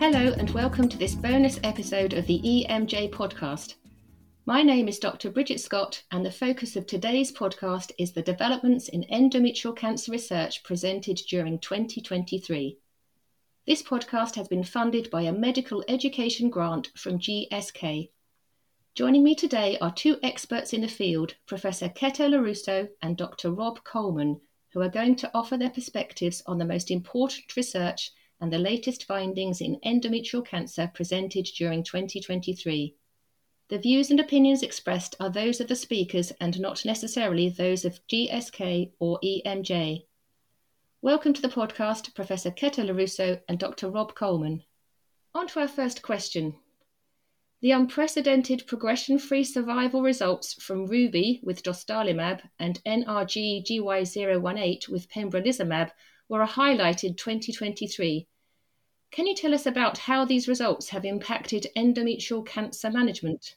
Hello, and welcome to this bonus episode of the EMJ podcast. My name is Dr. Brigitte Scott, and the focus of today's podcast is the developments in endometrial cancer research presented during 2023. This podcast has been funded by a medical education grant from GSK. Joining me today are two experts in the field, Professor Ketta Lorusso and Dr. Rob Coleman, who are going to offer their perspectives on the most important research and the latest findings in endometrial cancer presented during 2023. The views and opinions expressed are those of the speakers and not necessarily those of GSK or EMJ. Welcome to the podcast, Professor Ketta Lorusso and Dr. Rob Coleman. On to our first question. The unprecedented progression free survival results from RUBY with dostarlimab and NRG GY018 with pembrolizumab were a highlight in 2023 can you tell us about how these results have impacted endometrial cancer management?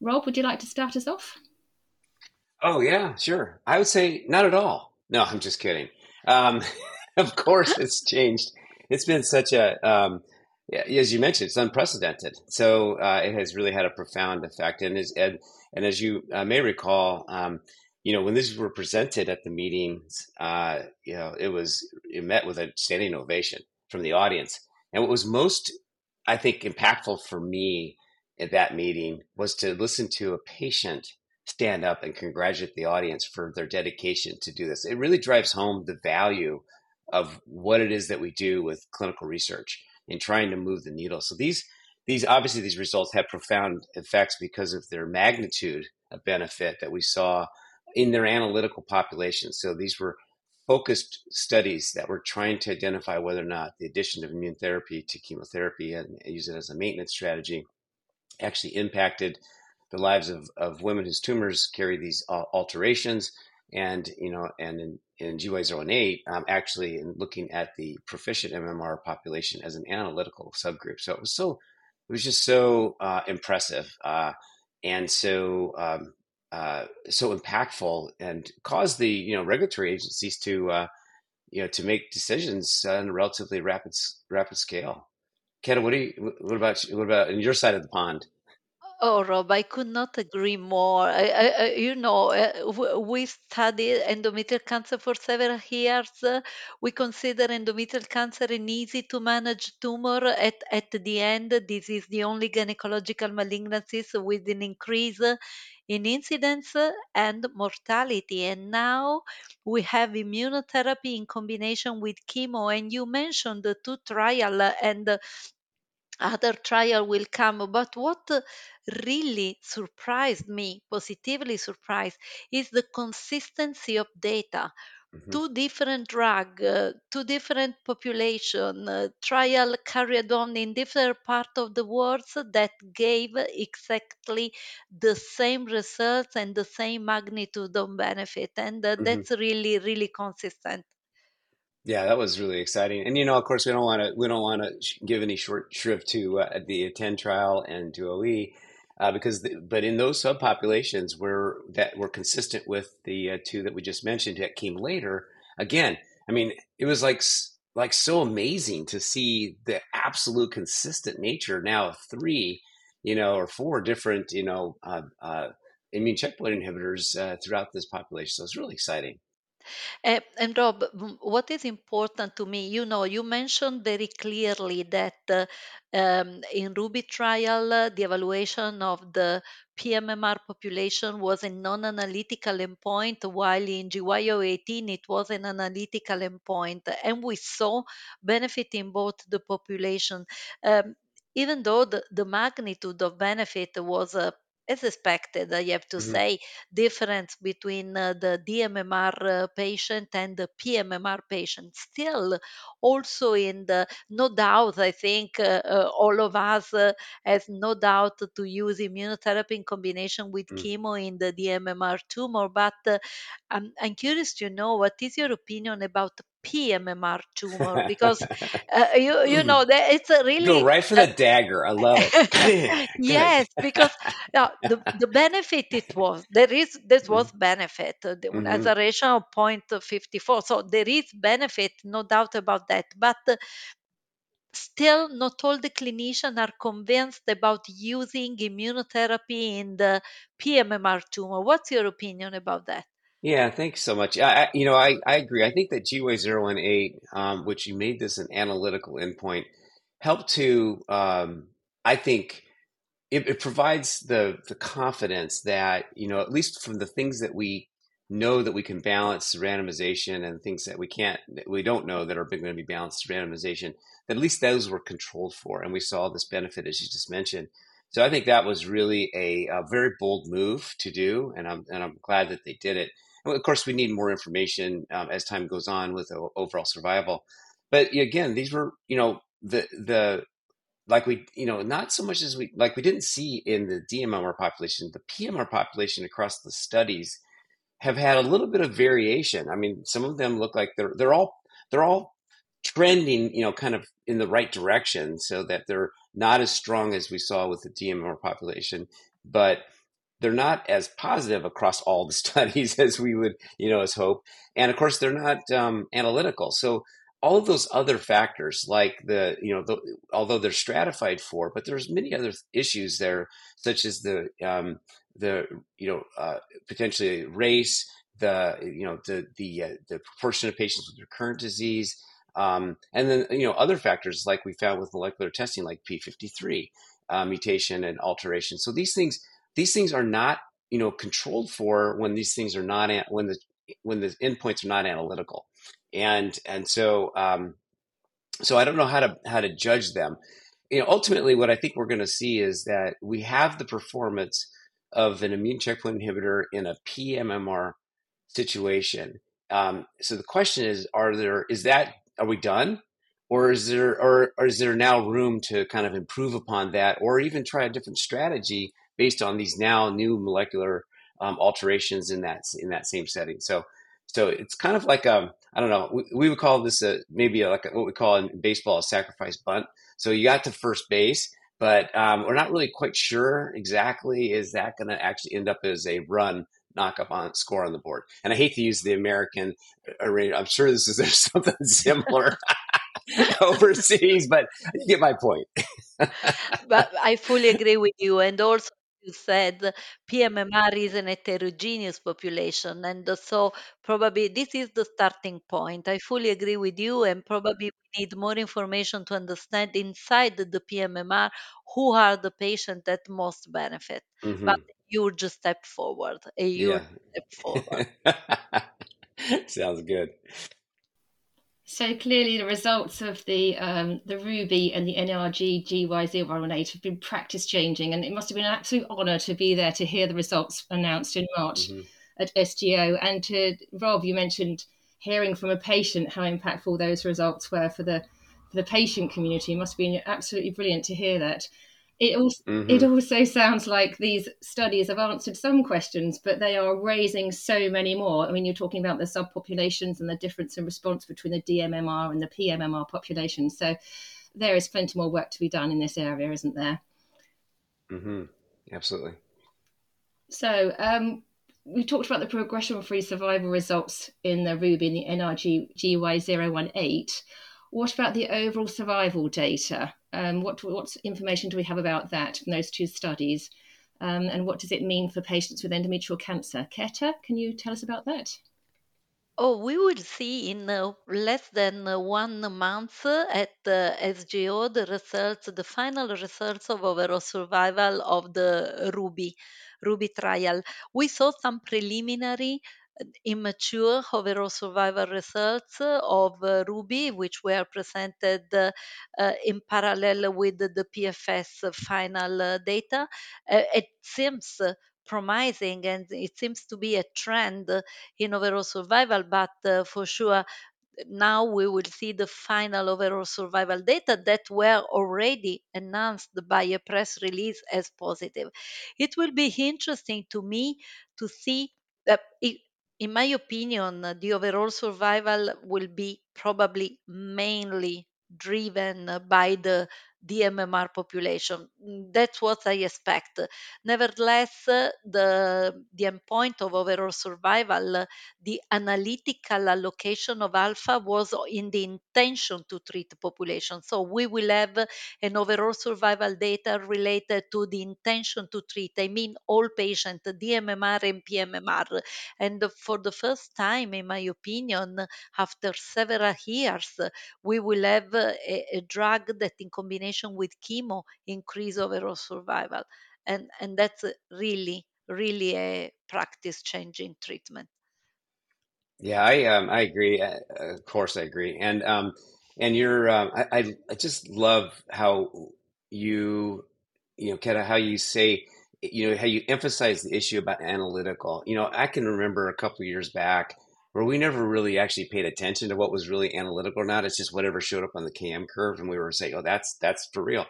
Rob, would you like to start us off? Oh, yeah, sure. I would say not at all. No, I'm just kidding. Um, of course, it's changed. It's been such a, um, as you mentioned, it's unprecedented. So uh, it has really had a profound effect. And as, and, and as you uh, may recall, um, you know, when these were presented at the meetings, uh, you know, it was it met with a standing ovation from the audience. And what was most, I think, impactful for me at that meeting was to listen to a patient stand up and congratulate the audience for their dedication to do this. It really drives home the value of what it is that we do with clinical research in trying to move the needle. So these these obviously these results have profound effects because of their magnitude of benefit that we saw in their analytical population. So these were focused studies that were trying to identify whether or not the addition of immune therapy to chemotherapy and use it as a maintenance strategy actually impacted the lives of, of women whose tumors carry these uh, alterations. And, you know, and in, in GY018, um, actually in looking at the proficient MMR population as an analytical subgroup. So it was so, it was just so uh, impressive. Uh, and so um, uh, so impactful and caused the you know regulatory agencies to uh, you know to make decisions on a relatively rapid rapid scale. Ketta, what do you what about what about on your side of the pond? Oh, Rob, I could not agree more. I, I, you know, uh, we studied endometrial cancer for several years. We consider endometrial cancer an easy to manage tumor. At, at the end, this is the only gynecological malignancies with an increase in incidence and mortality. And now we have immunotherapy in combination with chemo. And you mentioned the two trial and other trial will come but what really surprised me positively surprised is the consistency of data hmm two different drug uh, two different population uh, trial carried on in different part of the world that gave exactly the same results and the same magnitude of benefit and uh, hmm that's really really consistent Yeah, that was really exciting. And you know, of course, we don't want to we don't want to give any short shrift to uh, the Attend trial and to OE. Uh, because, the, but in those subpopulations where that were consistent with the uh, two that we just mentioned that came later, again, I mean, it was like like so amazing to see the absolute consistent nature now of three, you know, or four different, you know, uh, uh, immune checkpoint inhibitors uh, throughout this population. So it's really exciting. And Rob, what is important to me, you know, you mentioned very clearly that uh, um, in Ruby trial, uh, the evaluation of the PMMR population was a non-analytical endpoint, while in GY018 it was an analytical endpoint, and we saw benefit in both the population. Um, even though the, the magnitude of benefit was uh, as expected, I have to hmm say, difference between uh, the DMMR uh, patient and the PMMR patient. Still, also in the no doubt, I think uh, uh, all of us uh, has no doubt to use immunotherapy in combination with chemo in the DMMR tumor. But uh, I'm, I'm curious to know what is your opinion about PMMR tumor because uh, you you know that it's a really Go right for the dagger. I love it. Yes because now, the, the benefit it was there is this hmm was benefit uh, the- as a ratio of 0.54 so there is benefit no doubt about that but uh, still not all the clinicians are convinced about using immunotherapy in the PMMR tumor. What's your opinion about that? Yeah, thanks so much. I, you know, I, I agree. I think that GY018, um, which you made this an analytical endpoint, helped to, um, I think, it, it provides the the confidence that you know, at least from the things that we know that we can balance randomization and things that we can't, that we don't know that are going to be balanced randomization, that at least those were controlled for, and we saw this benefit as you just mentioned. So I think that was really a, a very bold move to do, and I'm and I'm glad that they did it. Of course, we need more information um, as time goes on with overall survival. But again, these were you know the the like we you know not so much as we like we didn't see in the DMMR population, the PMR population across the studies have had a little bit of variation. I mean, some of them look like they're they're all they're all trending, you know, kind of in the right direction, so that they're not as strong as we saw with the DMR population, but they're not as positive across all the studies as we would, you know, as hope. And of course, they're not um, analytical. So all of those other factors, like the, you know, the, although they're stratified for, but there's many other issues there, such as the um, the you know uh, potentially race, the you know the the uh, the proportion of patients with recurrent disease, um, and then you know other factors like we found with molecular testing, like p53 uh, mutation and alteration. So these things these things are not you know controlled for when these things are not when the when the endpoints are not analytical, and and so um, so I don't know how to how to judge them. You know, ultimately, what I think we're going to see is that we have the performance of an immune checkpoint inhibitor in a PMMR situation. Um, so the question is, are there is that are we done, or is there or, or is there now room to kind of improve upon that, or even try a different strategy based on these now new molecular um, alterations in that in that same setting? So so it's kind of like a um, I don't know we, we would call this a maybe a, like a, what we call in baseball a sacrifice bunt. So you got to first base but um, we're not really quite sure exactly is that going to actually end up as a run knock up on score on the board. And I hate to use the American arena. I'm sure this is there's something similar overseas, but you get my point. but I fully agree with you. And also you said PMMR is an heterogeneous population. And so probably this is the starting point. I fully agree with you. And probably we need more information to understand inside the PMMR who are the patients that most benefit. Mm-hmm. But huge step forward, a huge yeah. step forward. Sounds good. So clearly, the results of the um, the Ruby and the NRG GY018 have been practice changing, and it must have been an absolute honour to be there to hear the results announced in March mm-hmm. at SGO. And to Rob, you mentioned hearing from a patient how impactful those results were for the for the patient community. It must have been absolutely brilliant to hear that. It also, mm-hmm. it also sounds like these studies have answered some questions, but they are raising so many more. I mean, you're talking about the subpopulations and the difference in response between the DMMR and the PMMR population. So there is plenty more work to be done in this area, isn't there? Mm-hmm. Absolutely. So um, we talked about the progression-free survival results in the Ruby and the NRG GY018. What about the overall survival data? Um, what, what information do we have about that from those two studies? Um, and what does it mean for patients with endometrial cancer? Ketta, can you tell us about that? Oh, we will see in uh, less than uh, one month at uh, SGO the results, the final results of overall survival of the Ruby, Ruby trial. We saw some preliminary immature overall survival results of uh, Ruby, which were presented uh, in parallel with the PFS final uh, data. it seems promising and it seems to be a trend in overall survival, but for sure now we will see the final overall survival data that were already announced by a press release as positive. It will be interesting to me to see that in my opinion, the overall survival will be probably mainly driven by the DMMR population. Mm, that's what I expect. Nevertheless, the, the endpoint of overall survival, the analytical allocation of alpha was in the intention to treat population. So we will have an overall survival data related to the intention to treat. I mean, all patients, DMMR and PMMR. And for the first time, in my opinion, after several years, we will have a, a drug that in combination with chemo increase overall survival. And, and that's really, really a practice changing treatment. Yeah, I um, I agree. Uh, of course, I agree. And um, and you're um, I, I just love how you you know kind of how you say you know how you emphasize the issue about analytical. You know, I can remember a couple years back where we never really actually paid attention to what was really analytical or not. It's just whatever showed up on the KM curve, and we were saying, "Oh, that's that's for real."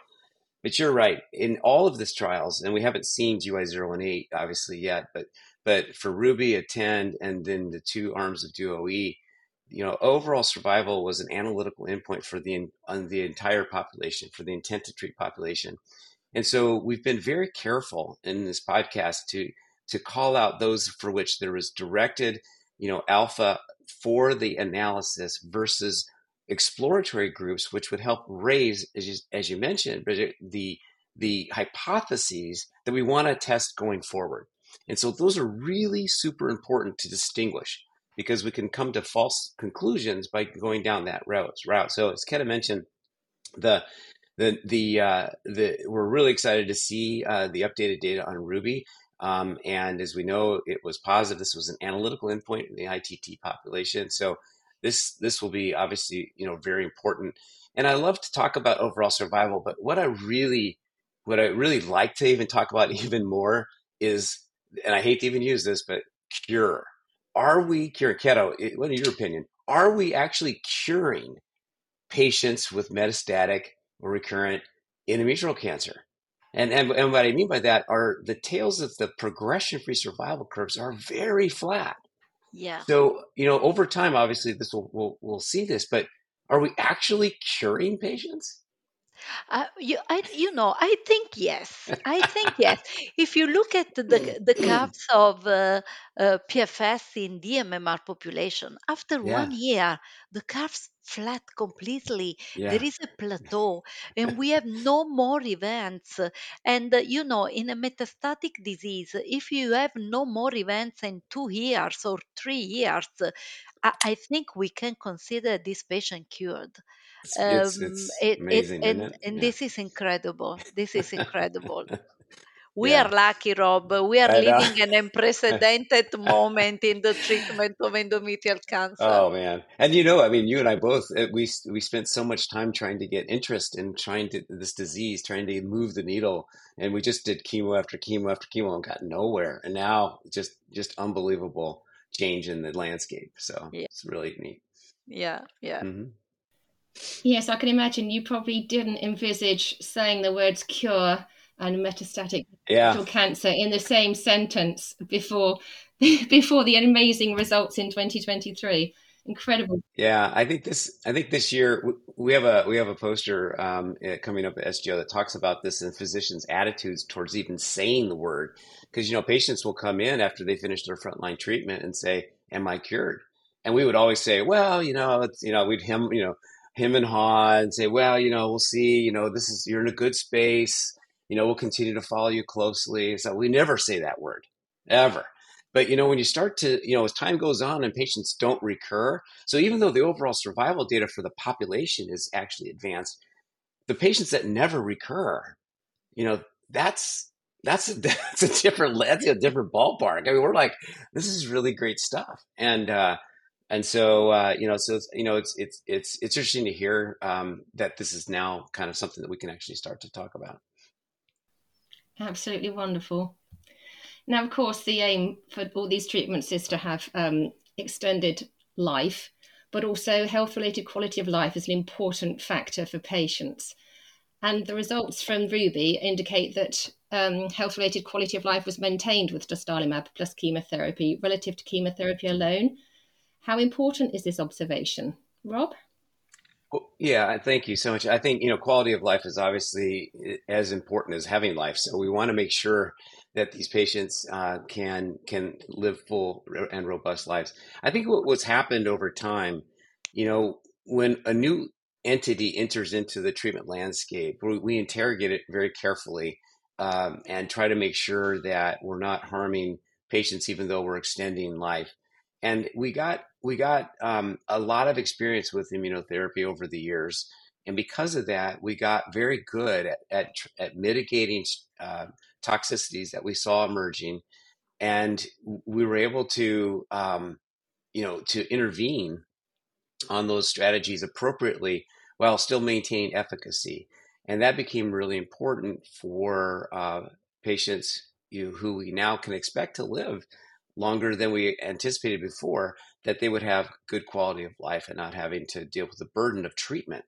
But you're right. In all of these trials, and we haven't seen GY018 obviously yet, but but for Ruby, Attend, and then the two arms of DuoE, you know, overall survival was an analytical endpoint for the on the entire population, for the intent to treat population. And so we've been very careful in this podcast to to call out those for which there was directed you know, alpha for the analysis versus exploratory groups, which would help raise, as you, as you mentioned, the the hypotheses that we want to test going forward. And so those are really super important to distinguish because we can come to false conclusions by going down that route. Route. So as Ketta mentioned, the the the uh, the we're really excited to see uh, the updated data on Ruby. Um, and as we know, it was positive. This was an analytical endpoint in the ITT population. So this this will be obviously you know very important. And I love to talk about overall survival, but what I really what I really like to even talk about even more is, and I hate to even use this, but cure. Are we curing Ketta? What is your opinion? Are we actually curing patients with metastatic or recurrent endometrial cancer? And, and, and what I mean by that are the tails of the progression free survival curves are very flat. Yeah. So, you know, over time, obviously, this will, we'll, we'll see this, but are we actually curing patients? Uh, you, I, you know, I think yes. I think yes. If you look at the the curves of uh, uh, PFS in DMMR population, after Yeah, one year, the curves flat completely. There yeah, is a plateau, and we have no more events. And uh, you know, in a metastatic disease, if you have no more events in two years or three years, I, I think we can consider this patient cured. it's it's Um, it's it, it amazing, isn't and it? and Yeah, this is incredible. This is incredible. We are lucky, Rob. We are I know. living an unprecedented moment in the treatment of endometrial cancer. Oh man, and you know, I mean, you and I both uh, we we spent so much time trying to get interest in trying to this disease, trying to move the needle, and we just did chemo after chemo after chemo and got nowhere. And now, just just unbelievable change in the landscape. So Yeah, it's really neat. yeah, yeah. Mm-hmm. Yes, I can imagine you probably didn't envisage saying the words cure and metastatic Yeah, cancer in the same sentence before before the amazing results in 2023. Incredible. yeah. I think this. I think this year we have a we have a poster um, eh, coming up at SGO that talks about this and physicians' attitudes towards even saying the word. Because you know, patients will come in after they finish their frontline treatment and say, "Am I cured?" And we would always say, "Well, you know, it's you know, we'd him you know him and ha and say, well, you know, we'll see. You know, this is you're in a good space. You know, we'll continue to follow you closely." So we never say that word ever. But you know, when you start to, you know, as time goes on and patients don't recur, so even though the overall survival data for the population is actually advanced, the patients that never recur, you know, that's that's a, that's a different that's a different ballpark. I mean, we're like, this is really great stuff, and uh, and so uh, you know, so it's you know, it's it's it's it's interesting to hear um, that this is now kind of something that we can actually start to talk about. Absolutely wonderful. Now, of course, the aim for all these treatments is to have um, extended life, but also health related quality of life is an important factor for patients. And the results from Ruby indicate that um, health related quality of life was maintained with dostarlimab plus chemotherapy relative to chemotherapy alone. How important is this observation? Rob? Well, yeah, thank you so much. I think, you know, quality of life is obviously eh, as important as having life. So we want to make sure that these patients uh, can can live full and robust lives. I think what, what's happened over time, you know, when a new entity enters into the treatment landscape, we, we interrogate it very carefully um, and try to make sure that we're not harming patients, even though we're extending life. And we got we got um, a lot of experience with immunotherapy over the years, and because of that, we got very good at at, at mitigating uh, toxicities that we saw emerging, and we were able to um, you know to intervene on those strategies appropriately while still maintaining efficacy. And that became really important for uh, patients you who we now can expect to live longer than we anticipated before, that they would have good quality of life and not having to deal with the burden of treatment.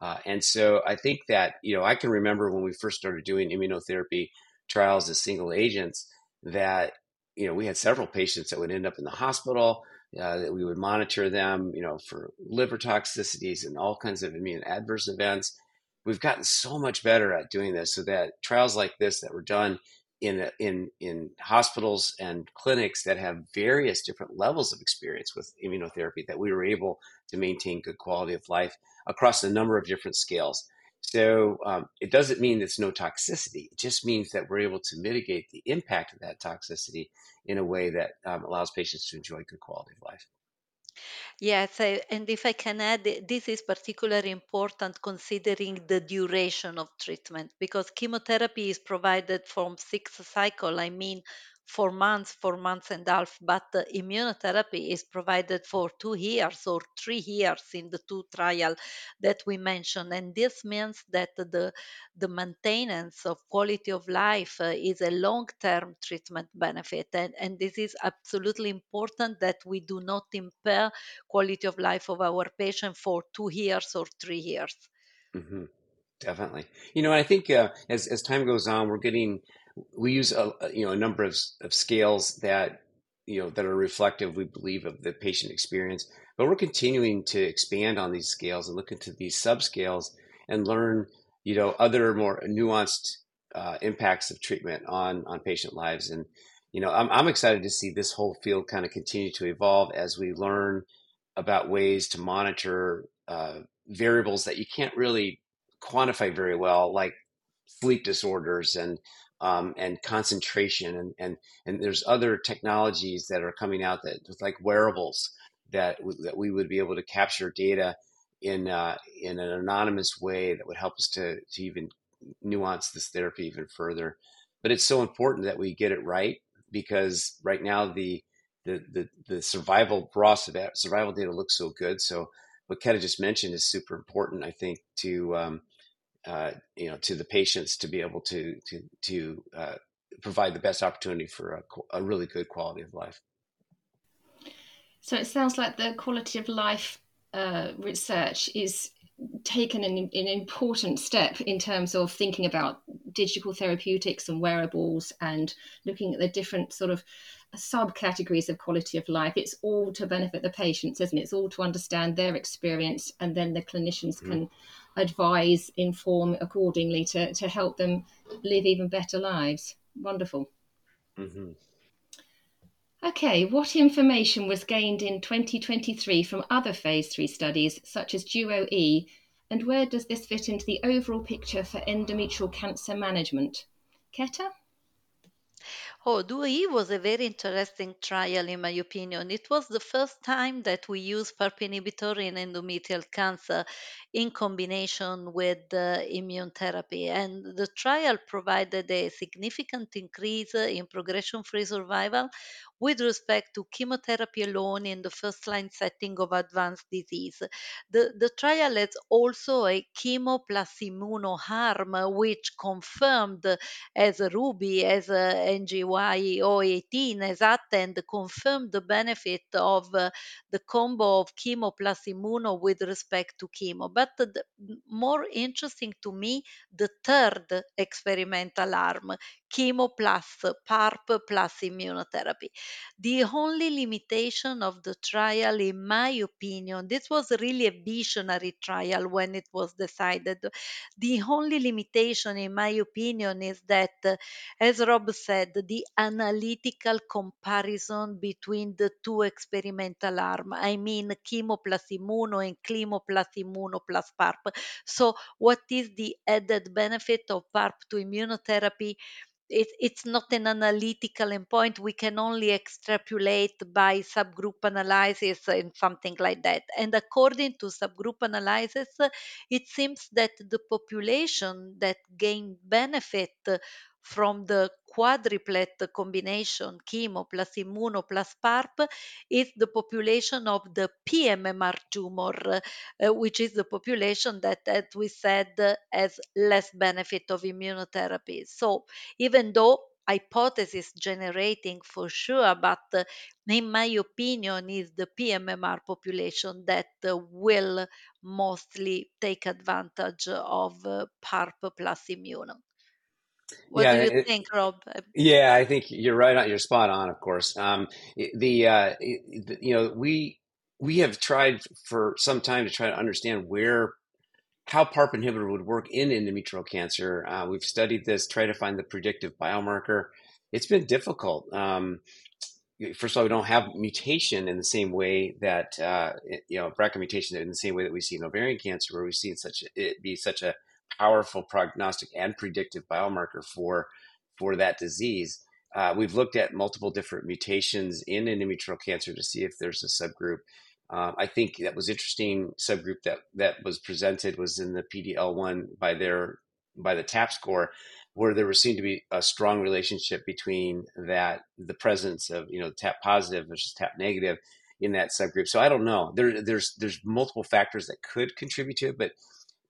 Uh, and so I think that, you know, I can remember when we first started doing immunotherapy trials as single agents that, you know, we had several patients that would end up in the hospital, uh, that we would monitor them, you know, for liver toxicities and all kinds of immune adverse events. We've gotten so much better at doing this so that trials like this that were done in in in hospitals and clinics that have various different levels of experience with immunotherapy that we were able to maintain good quality of life across a number of different scales. So um, it doesn't mean there's no toxicity. It just means that we're able to mitigate the impact of that toxicity in a way that um, allows patients to enjoy good quality of life. Yes, I- and if I can add, this is particularly important considering the duration of treatment because chemotherapy is provided from six cycle. I mean, four months, for months and a half, but the immunotherapy is provided for two years or three years in the two trial that we mentioned. And this means that the, the maintenance of quality of life uh, is a long-term treatment benefit. And, and this is absolutely important that we do not impair quality of life of our patient for two years or three years. Mm-hmm. Definitely. You know, I think uh, as as time goes on, we're getting we use a you know a number of, of scales that you know that are reflective, we believe, of the patient experience. But we're continuing to expand on these scales and look into these subscales and learn you know other more nuanced uh, impacts of treatment on on patient lives. And you know, I'm I'm excited to see this whole field kind of continue to evolve as we learn about ways to monitor uh, variables that you can't really quantify very well, like sleep disorders and um, and concentration and, and and there's other technologies that are coming out that like wearables that that we would be able to capture data in uh, in an anonymous way that would help us to to even nuance this therapy even further. But it's so important that we get it right because right now the the the, the survival raw survival data looks so good. So what Ketta just mentioned is super important, I think, to um, uh, you know to the patients to be able to to to uh, provide the best opportunity for a, a, really good quality of life. So it sounds like the quality of life uh, research is taken an, an, important step in terms of thinking about digital therapeutics and wearables and looking at the different sort of subcategories of quality of life. It's all to benefit the patients, isn't it? It's all to understand their experience, and then the clinicians mm. can advise, inform accordingly to, to help them live even better lives. Wonderful. Mm-hmm. Okay, what information was gained in 2023 from other phase 3 studies, such as Duo E, and where does this fit into the overall picture for endometrial cancer management? Ketta? Oh, DuoE was a very interesting trial, in my opinion. It was the first time that we used PARP inhibitor in endometrial cancer in combination with uh, immune therapy. And the trial provided a significant increase in progression free survival with respect to chemotherapy alone in the first line setting of advanced disease. The, the trial has also a chemo plus immuno arm, which confirmed as RUBY, as NGY 018, as ATTEND, confirmed the benefit of uh, the combo of chemo plus immuno with respect to chemo. But the, more interesting to me, the third experimental arm, chemo plus PARP plus immunotherapy. The only limitation of the trial, in my opinion, this was really a visionary trial when it was decided. The only limitation, in my opinion, is that, as Rob said, the analytical comparison between the two experimental arms, I mean chemo plus immuno and chemo plus immuno plus PARP. So, what is the added benefit of PARP to immunotherapy? It, it's not an analytical endpoint. We can only extrapolate by subgroup analysis and something like that. And according to subgroup analysis, it seems that the population that gained benefit from the quadruplet combination chemo plus immuno plus PARP is the population of the PMMR tumor, uh, which is the population that, as we said, uh, has less benefit of immunotherapy. So even though hypothesis generating for sure, but uh, in my opinion, is the PMMR population that uh, will mostly take advantage of uh, PARP plus immuno. What Yeah, do you it, think, Rob? yeah, I think you're right on. You're spot on, of course. Um, the uh, you know we we have tried for some time to try to understand where how PARP inhibitor would work in endometrial cancer. Uh, we've studied this, try to find the predictive biomarker. It's been difficult. Um, first of all, we don't have mutation in the same way that uh, you know BRCA mutation in the same way that we see in ovarian cancer, where we see such it be such a powerful prognostic and predictive biomarker for for that disease. Uh, we've looked at multiple different mutations in endometrial cancer to see if there's a subgroup. Um, I think that was interesting subgroup that that was presented was in the PDL1 by their by the TAP score, where there was seen to be a strong relationship between that the presence of you know TAP positive versus TAP negative in that subgroup. So I don't know. There there's there's multiple factors that could contribute to it, but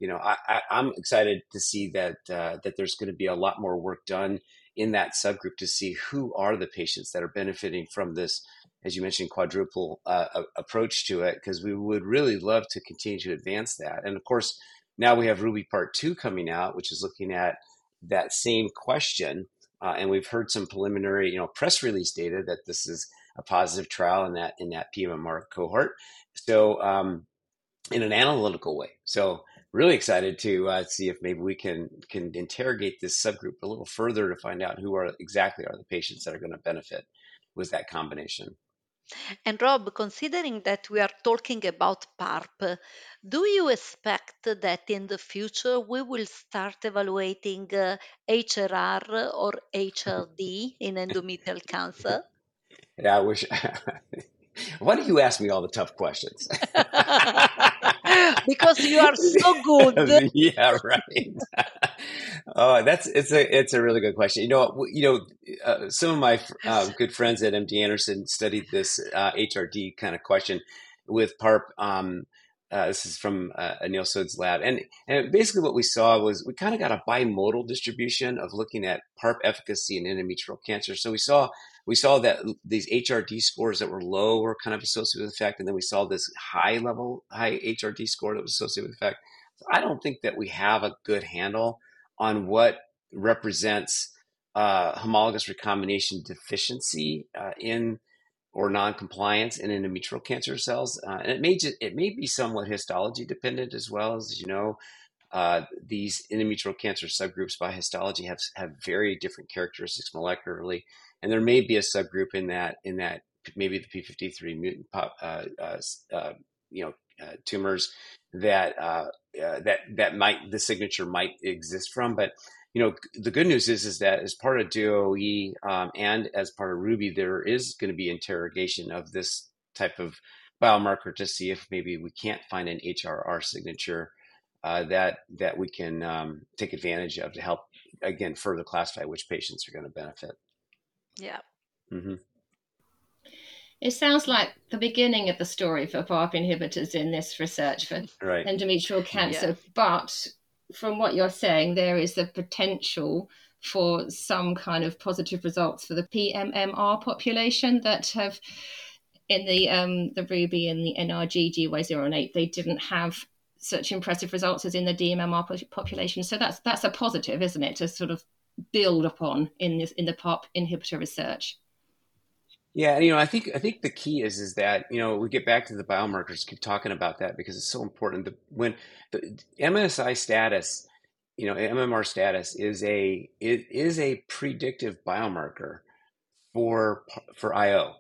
you know I, I am excited to see that uh, that there's going to be a lot more work done in that subgroup to see who are the patients that are benefiting from this as you mentioned, quadruple uh, approach to it because we would really love to continue to advance that. And of course, now we have Ruby Part Two coming out, which is looking at that same question. Uh, and we've heard some preliminary, you know, press release data that this is a positive trial in that in that PMMR cohort. So, um, in an analytical way. So, really excited to uh, see if maybe we can can interrogate this subgroup a little further to find out who are exactly are the patients that are going to benefit with that combination. And Rob, considering that we are talking about PARP, do you expect that in the future we will start evaluating uh, HRR or HRD in endometrial cancer? Yeah, I wish. Why do you ask me all the tough questions? because you are so good. yeah, right. oh, that's it's a it's a really good question. You know, you know, uh, some of my uh, good friends at MD Anderson studied this uh, HRD kind of question with PARP. Um, uh, this is from uh, Anil Sood's lab, and and basically what we saw was we kind of got a bimodal distribution of looking at PARP efficacy in endometrial cancer. So we saw we saw that these HRD scores that were low were kind of associated with effect, and then we saw this high level, high HRD score that was associated with effect. So I don't think that we have a good handle on what represents uh, homologous recombination deficiency uh, in or non-compliance in endometrial cancer cells, uh, and it may just, it may be somewhat histology dependent as well as you know. Uh, these endometrial cancer subgroups by histology have have very different characteristics molecularly and there may be a subgroup in that in that maybe the p53 mutant pop, uh, uh, uh, you know uh, tumors that that that might the signature might exist from. But you know the good news is is that as part of DuoE um, and as part of Ruby there is going to be interrogation of this type of biomarker to see if maybe we can't find an HRR signature that that we can um, take advantage of to help again further classify which patients are going to benefit. Yeah. Mm-hmm. It sounds like the beginning of the story for PARP inhibitors in this research for right. endometrial cancer. Yeah. But from what you're saying, there is the potential for some kind of positive results for the PMMR population that have in the um, the Ruby and the NRG GY018, they didn't have such impressive results as in the DMMR population. So that's that's a positive, isn't it? To sort of build upon in this in the PARP inhibitor research? Yeah, you know, I think I think the key is is that you know we get back to the biomarkers, keep talking about that because it's so important. The, when the MSI status, you know, MMR status is a it is a predictive biomarker for for IO.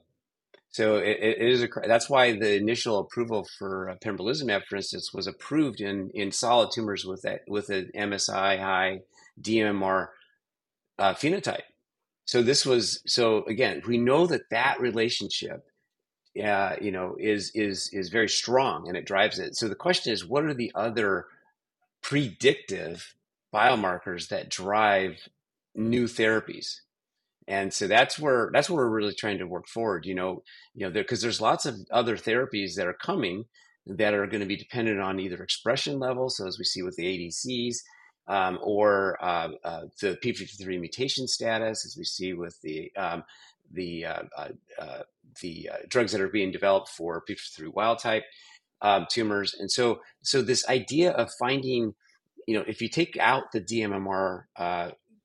So it, it is a that's why the initial approval for pembrolizumab, for instance, was approved in in solid tumors with that with an MSI high DMR uh, phenotype. So this was so again, we know that that relationship, uh, you know, is is is very strong and it drives it. So the question is, what are the other predictive biomarkers that drive new therapies? And so that's where that's where we're really trying to work forward you know you know because there, there's lots of other therapies that are coming that are going to be dependent on either expression levels so as we see with the adcs um, or uh, uh, the p53 mutation status as we see with the um, the uh, uh, uh the uh, drugs that are being developed for p53 wild type um, tumors. And so so this idea of finding you know if you take out the dmmr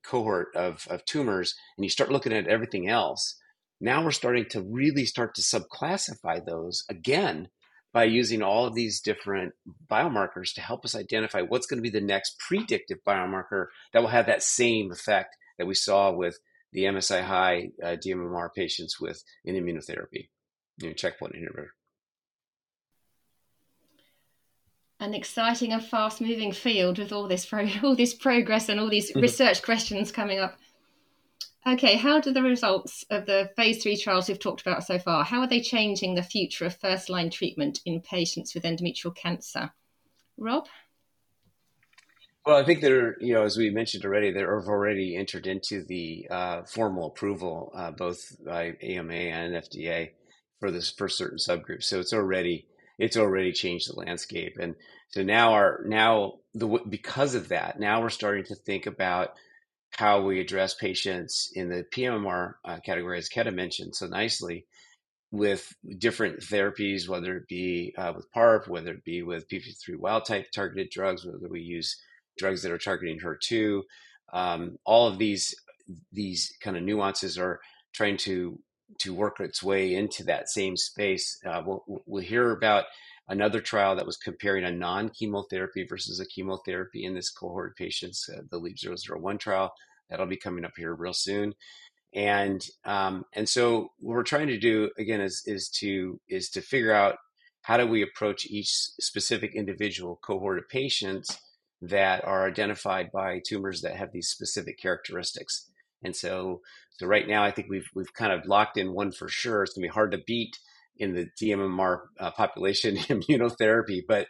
cohort of, of tumors and you start looking at everything else, now we're starting to really start to subclassify those again by using all of these different biomarkers to help us identify what's going to be the next predictive biomarker that will have that same effect that we saw with the MSI high uh, DMMR patients with an immunotherapy, you know, checkpoint inhibitor. An exciting and fast moving field with all this pro- all this progress and all these mm-hmm. research questions coming up. Okay, how do the results of the phase three trials we've talked about so far, how are they changing the future of first line treatment in patients with endometrial cancer? Rob? Well, I think they're, you know, as we mentioned already, they've already entered into the uh, formal approval, uh, both by EMA and FDA for this for certain subgroups. So it's already it's already changed the landscape. And so now our now the because of that, now we're starting to think about how we address patients in the PMMR uh, category, as Ketta mentioned so nicely, with different therapies, whether it be uh, with PARP, whether it be with p53 wild type targeted drugs, whether we use drugs that are targeting HER2. Um, all of these these kind of nuances are trying to to work its way into that same space. Uh, we'll, we'll hear about another trial that was comparing a non-chemotherapy versus a chemotherapy in this cohort of patients, uh, the LEAP 001 trial. That'll be coming up here real soon. And um, and so what we're trying to do again is is to is to figure out how do we approach each specific individual cohort of patients that are identified by tumors that have these specific characteristics. And so, so right now, I think we've we've kind of locked in one for sure. It's gonna be hard to beat in the DMMR uh, population immunotherapy, but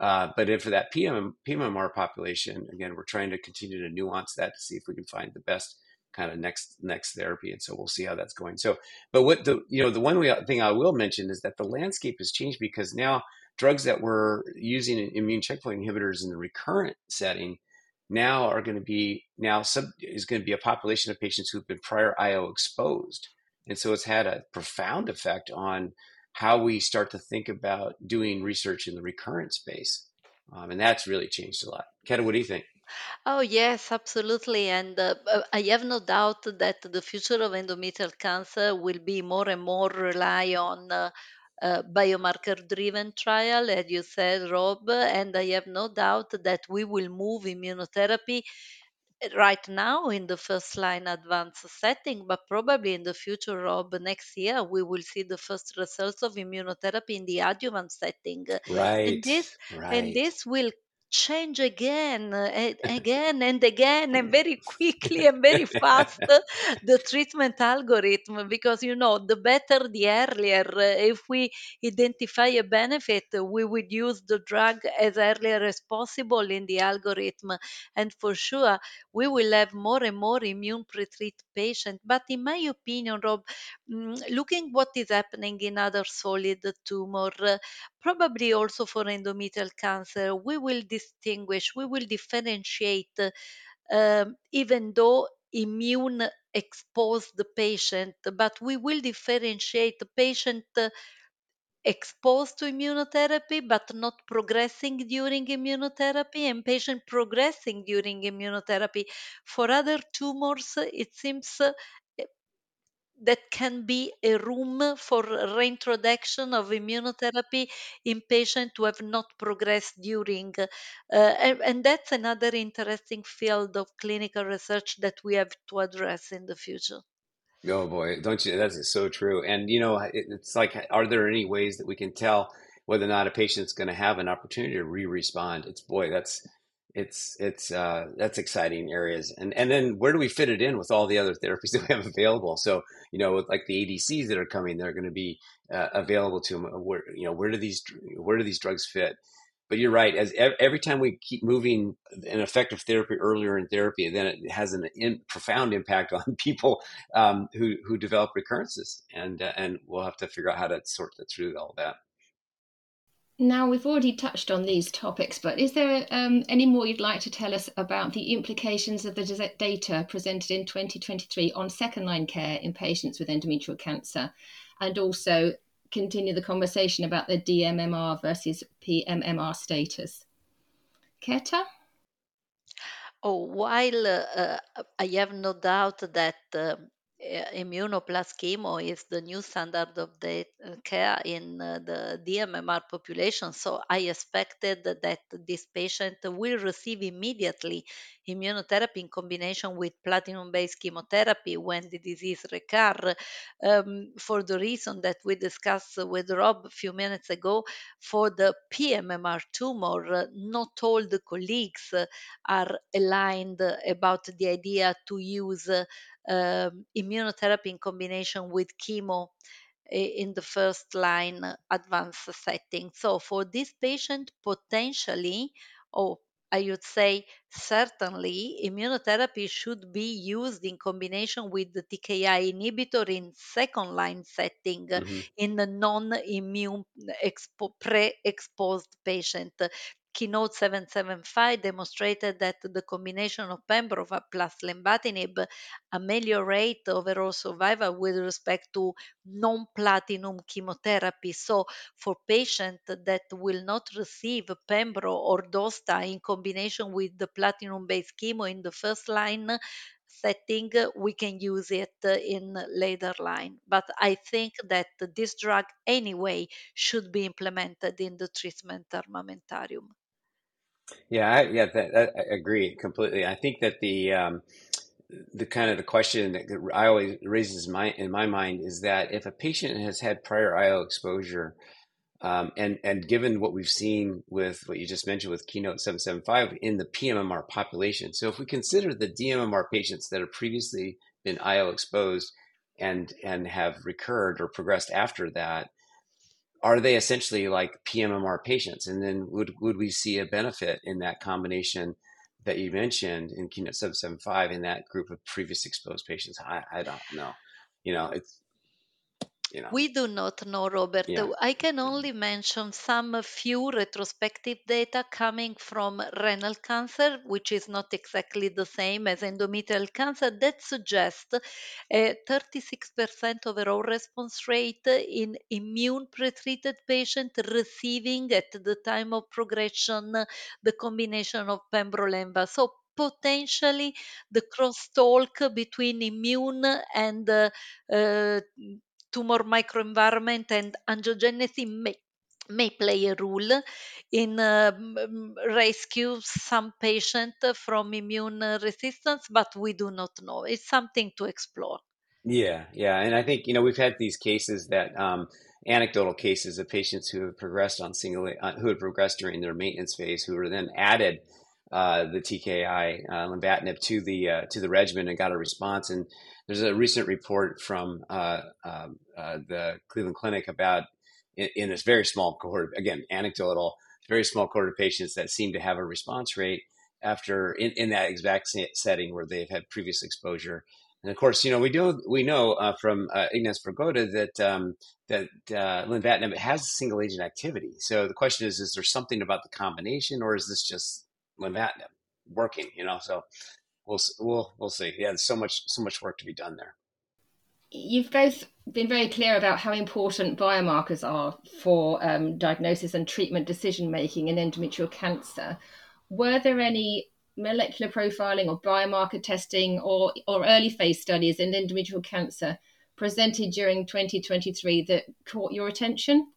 uh, but if for that PM, PMMR population, again, we're trying to continue to nuance that to see if we can find the best kind of next next therapy, and so we'll see how that's going. So, but what the you know the one thing I will mention is that the landscape has changed because now drugs that were using immune checkpoint inhibitors in the recurrent setting now are going to be now sub, is going to be a population of patients who've been prior IO exposed, and so it's had a profound effect on how we start to think about doing research in the recurrent space, um, and that's really changed a lot. Ketta, what do you think? Oh, yes, absolutely. And uh, uh, I have no doubt that the future of endometrial cancer will be more and more rely on uh, uh, biomarker driven trial, as you said, Rob. And I have no doubt that we will move immunotherapy right now in the first line advanced setting, but probably in the future, Rob, next year, we will see the first results of immunotherapy in the adjuvant setting. Right, And this right. and this will change again uh, again and again and very quickly and very fast the treatment algorithm because you know the better the earlier uh, if we identify a benefit we would use the drug as earlier as possible in the algorithm. And for sure we will have more and more immune pretreat patients but in my opinion rob looking what is happening in other solid tumor uh, probably also for endometrial cancer we will distinguish, we will differentiate, um, even though immune exposed patient, but we will differentiate the patient exposed to immunotherapy but not progressing during immunotherapy and patient progressing during immunotherapy. For other tumors it seems uh, that can be a room for reintroduction of immunotherapy in patients who have not progressed during. Uh, and, and that's another interesting field of clinical research that we have to address in the future. Oh boy, don't you? That's so true. And you know, it, it's like, are there any ways that we can tell whether or not a patient's going to have an opportunity to re-respond? It's boy, that's it's it's uh, that's exciting areas. And and then where do we fit it in with all the other therapies that we have available? So you know, with like the ADCs that are coming, they're going to be uh, available to them. Where you know, where do these where do these drugs fit? But you're right. As every time we keep moving an effective therapy earlier in therapy, then it has an in, profound impact on people um, who who develop recurrences, and uh, and we'll have to figure out how to sort through all that. Now, we've already touched on these topics, but is there um, any more you'd like to tell us about the implications of the data presented in 2023 on second line care in patients with endometrial cancer and also continue the conversation about the DMMR versus PMMR status? Ketta? Oh, while uh, I have no doubt that uh, immunoplus chemo is the new standard of the uh, care in uh, the DMMR population. So I expected that this patient will receive immediately immunotherapy in combination with platinum-based chemotherapy when the disease recur. Um, for the reason that we discussed with Rob a few minutes ago, for the PMMR tumor, uh, not all the colleagues are aligned about the idea to use um, immunotherapy in combination with chemo in the first line advanced setting. So for this patient, potentially, or I would say certainly immunotherapy should be used in combination with the TKI inhibitor in second line setting mm-hmm. in a non-immune expo- pre-exposed patient Keynote 775 demonstrated that the combination of pembrolizumab plus lenvatinib ameliorate overall survival with respect to non-platinum chemotherapy. So for patients that will not receive pembro or dosta in combination with the platinum-based chemo in the first line, setting, we can use it in later line. But I think that this drug anyway should be implemented in the treatment armamentarium. Yeah, I, yeah, that, that, I agree completely. I think that the um, the kind of the question that I always raises my in my mind is that if a patient has had prior IO exposure, um, and and given what we've seen with what you just mentioned with Keynote 775 in the PMMR population, so if we consider the DMMR patients that have previously been IO exposed and and have recurred or progressed after that, are they essentially like PMMR patients? And then would would we see a benefit in that combination that you mentioned in Keynote 775 in that group of previous exposed patients? I, I don't know. You know, it's you know. We do not know, Robert. Yeah. I can only mention some few retrospective data coming from renal cancer, which is not exactly the same as endometrial cancer, that suggests a 36% overall response rate in immune pretreated patient receiving at the time of progression the combination of pembrolizumab. So potentially the crosstalk between immune and uh, uh, tumor microenvironment and angiogenesis may, may play a role in uh, rescue some patient from immune resistance, but we do not know. It's something to explore. Yeah, yeah, and I think you know we've had these cases that um, anecdotal cases of patients who have progressed on single uh, who have progressed during their maintenance phase who were then added uh, the TKI uh, lenvatinib to the uh, to the regimen and got a response. And there's a recent report from uh, um, uh, the Cleveland Clinic about in, in, this very small cohort, again anecdotal, very small cohort of patients that seem to have a response rate after in, in that exact setting where they've had previous exposure. And of course, you know we do we know uh, from uh, Ignace Vergote that um, that uh, has single agent activity. So the question is: Is there something about the combination, or is this just lenvatinib working? You know, so we'll we'll we'll see. Yeah, there's so much so much work to be done there. you've both been very clear about how important biomarkers are for um, diagnosis and treatment decision making in endometrial cancer. Were there any molecular profiling or biomarker testing or, or early phase studies in endometrial cancer presented during 2023 that caught your attention?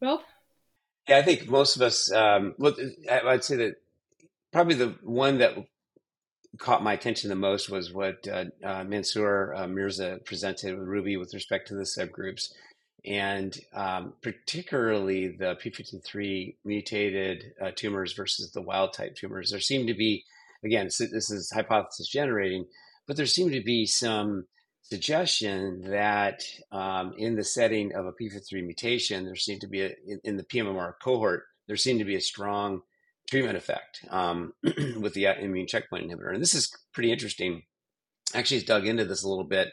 Rob? Yeah, I think most of us, um, I'd say that probably the one that caught my attention the most was what uh, uh, Mansoor uh, Mirza presented with Ruby with respect to the subgroups, and um, particularly the p53 mutated uh, tumors versus the wild type tumors. There seemed to be, again, this is hypothesis generating, but there seemed to be some suggestion that um, in the setting of a p53 mutation, there seemed to be a, in, in the PMMR cohort, there seemed to be a strong treatment effect um, with the immune checkpoint inhibitor. And this is pretty interesting. Actually, dug into this a little bit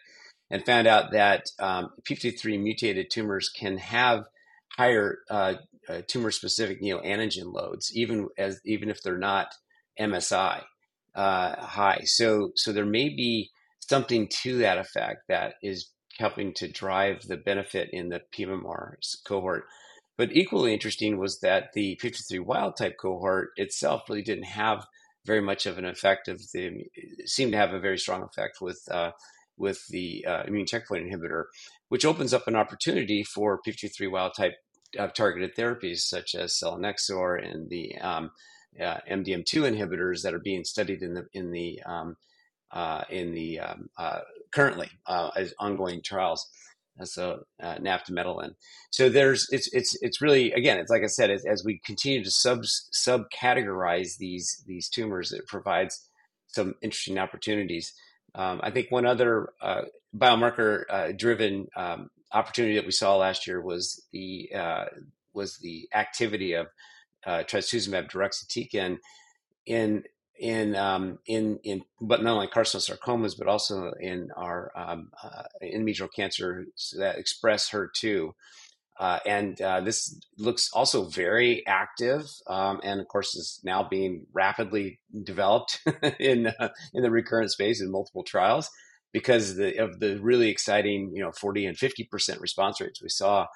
and found out that um, p53 mutated tumors can have higher uh, uh, tumor-specific neoantigen loads, even as even if they're not MSI uh, high. So, so there may be something to that effect that is helping to drive the benefit in the PMMR cohort. But equally interesting was that the p53 wild type cohort itself really didn't have very much of an effect of the seemed to have a very strong effect with uh, with the uh, immune checkpoint inhibitor, which opens up an opportunity for p53 wild type uh, targeted therapies such as selinexor and the um, uh, MDM2 inhibitors that are being studied in the in the um, uh, in the um, uh, currently as ongoing trials so uh, navtemadlin. So there's it's it's it's really again it's like I said as, as we continue to sub sub categorize these these tumors, it provides some interesting opportunities. Um, I think one other uh, biomarker uh, driven um, opportunity that we saw last year was the uh, was the activity of uh, trastuzumab deruxtecan in in um, in in but not only carcinosarcomas but also in our um, uh, endometrial cancer that express HER2. Uh, and uh, this looks also very active, um, and of course is now being rapidly developed in uh, in the recurrent space in multiple trials because the, of the really exciting, you know, 40 and 50 percent response rates we saw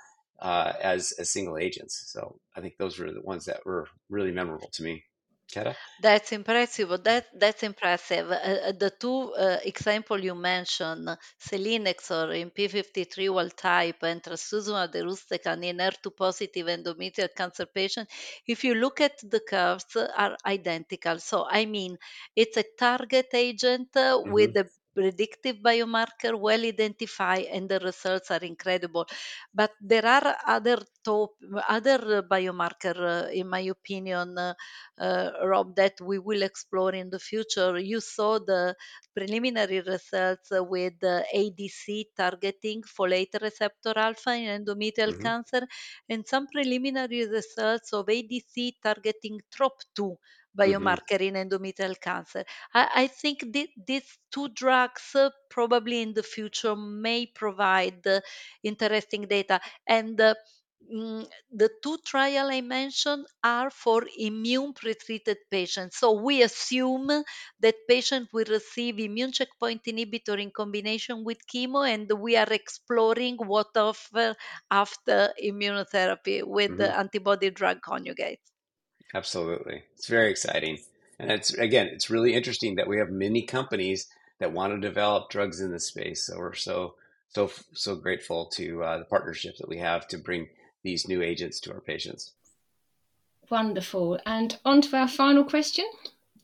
uh, as as single agents. So I think those were the ones that were really memorable to me. Chiara? That's impressive. That that's impressive. Uh, uh, the two uh, example you mentioned, selinexor in p53 wild type and trastuzumab deruxtecan in HER2 positive endometrial cancer patient, if you look at the curves, are identical. So I mean, it's a target agent uh, mm-hmm. with a predictive biomarker well identified and the results are incredible but there are other top other biomarker uh, in my opinion uh, uh, rob that we will explore in the future you saw the preliminary results with adc targeting folate receptor alpha in endometrial mm-hmm. cancer and some preliminary results of adc targeting trop2 Mm-hmm. biomarker in endometrial cancer. I, I think th- these two drugs uh, probably in the future may provide uh, interesting data. And uh, mm, the two trial I mentioned are for immune pretreated patients. So we assume that patients will receive immune checkpoint inhibitor in combination with chemo, and we are exploring what offer after immunotherapy with the mm-hmm. antibody drug conjugates. Absolutely. It's very exciting. And it's again, it's really interesting that we have many companies that want to develop drugs in this space. So we're so so so grateful to uh, the partnership that we have to bring these new agents to our patients. Wonderful. And on to our final question.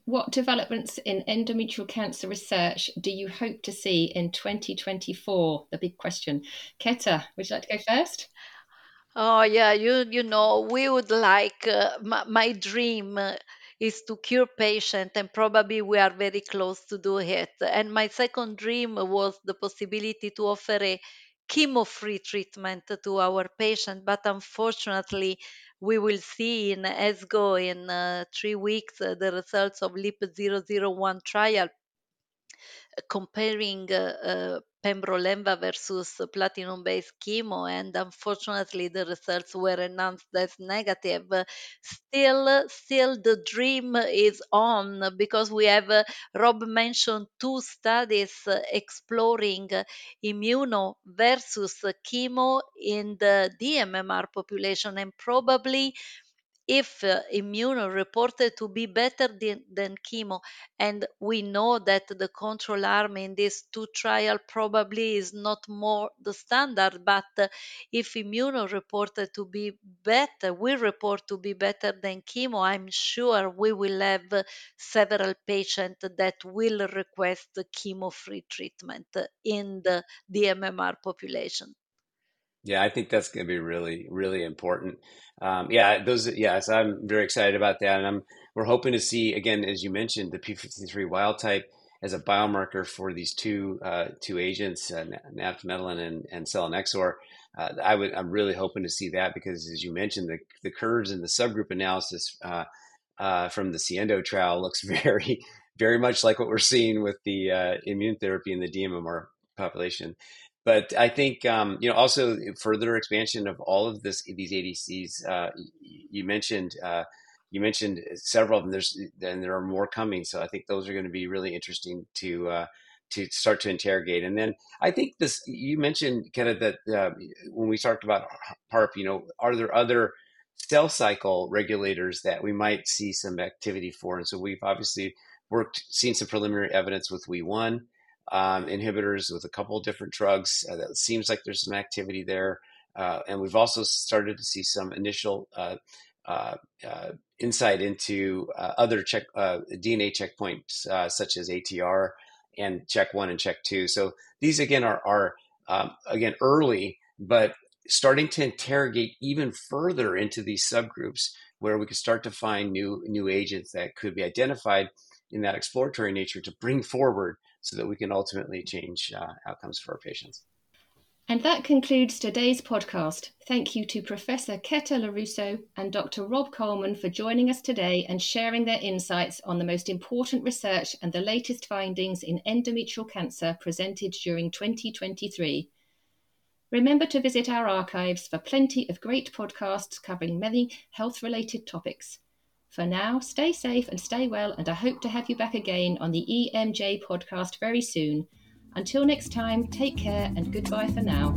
What developments in endometrial cancer research do you hope to see in 2024? The big question. Ketta, would you like to go first? Oh yeah, you you know, we would like uh, my, my dream uh, is to cure patient and probably we are very close to do it. And my second dream was the possibility to offer a chemo-free treatment to our patient, but unfortunately we will see in ESGO in uh, three weeks uh, the results of LEAP-001 trial comparing uh, uh, pembrolizumab versus platinum-based chemo, and unfortunately the results were announced as negative. Still, still the dream is on because we have uh, Rob mentioned two studies uh, exploring immuno versus chemo in the DMMR population, and probably if uh, immuno reported to be better than, than chemo. And we know that the control arm in this two trial probably is not more the standard but uh, if immuno reported to be better we report to be better than chemo i'm sure we will have uh, several patients that will request chemo free treatment in the dmmr population yeah, I think that's going to be really, really important. Um, yeah, those. Yes, I'm very excited about that, and I'm. We're hoping to see again, as you mentioned, the p53 wild type as a biomarker for these two uh, two agents, uh, navtemadlin and, and selinexor. Uh, I would. I'm really hoping to see that because, as you mentioned, the the curves in the subgroup analysis uh, uh, from the Siendo trial looks very, very much like what we're seeing with the uh, immune therapy in the DMMR population but I think um, you know also further expansion of all of this these ADCs. Uh, you mentioned uh, you mentioned several of them. There's and there are more coming. So I think those are going to be really interesting to uh, to start to interrogate. And then I think this you mentioned kind of that uh, when we talked about PARP. You know, are there other cell cycle regulators that we might see some activity for? And so we've obviously worked, seen some preliminary evidence with WEE1 um, inhibitors with a couple of different drugs. Uh, that seems like there's some activity there. Uh, and we've also started to see some initial uh, uh, uh insight into uh, other check DNA checkpoints such as ATR and check one and check two. So these again are, are um, again early, but starting to interrogate even further into these subgroups where we could start to find new new agents that could be identified in that exploratory nature to bring forward so that we can ultimately change uh, outcomes for our patients. And that concludes today's podcast. Thank you to Professor Ketta Lorusso and Dr. Rob Coleman for joining us today and sharing their insights on the most important research and the latest findings in endometrial cancer presented during 2023. Remember to visit our archives for plenty of great podcasts covering many health related topics. For now, stay safe and stay well, and I hope to have you back again on the EMJ podcast very soon. Until next time, take care and goodbye for now.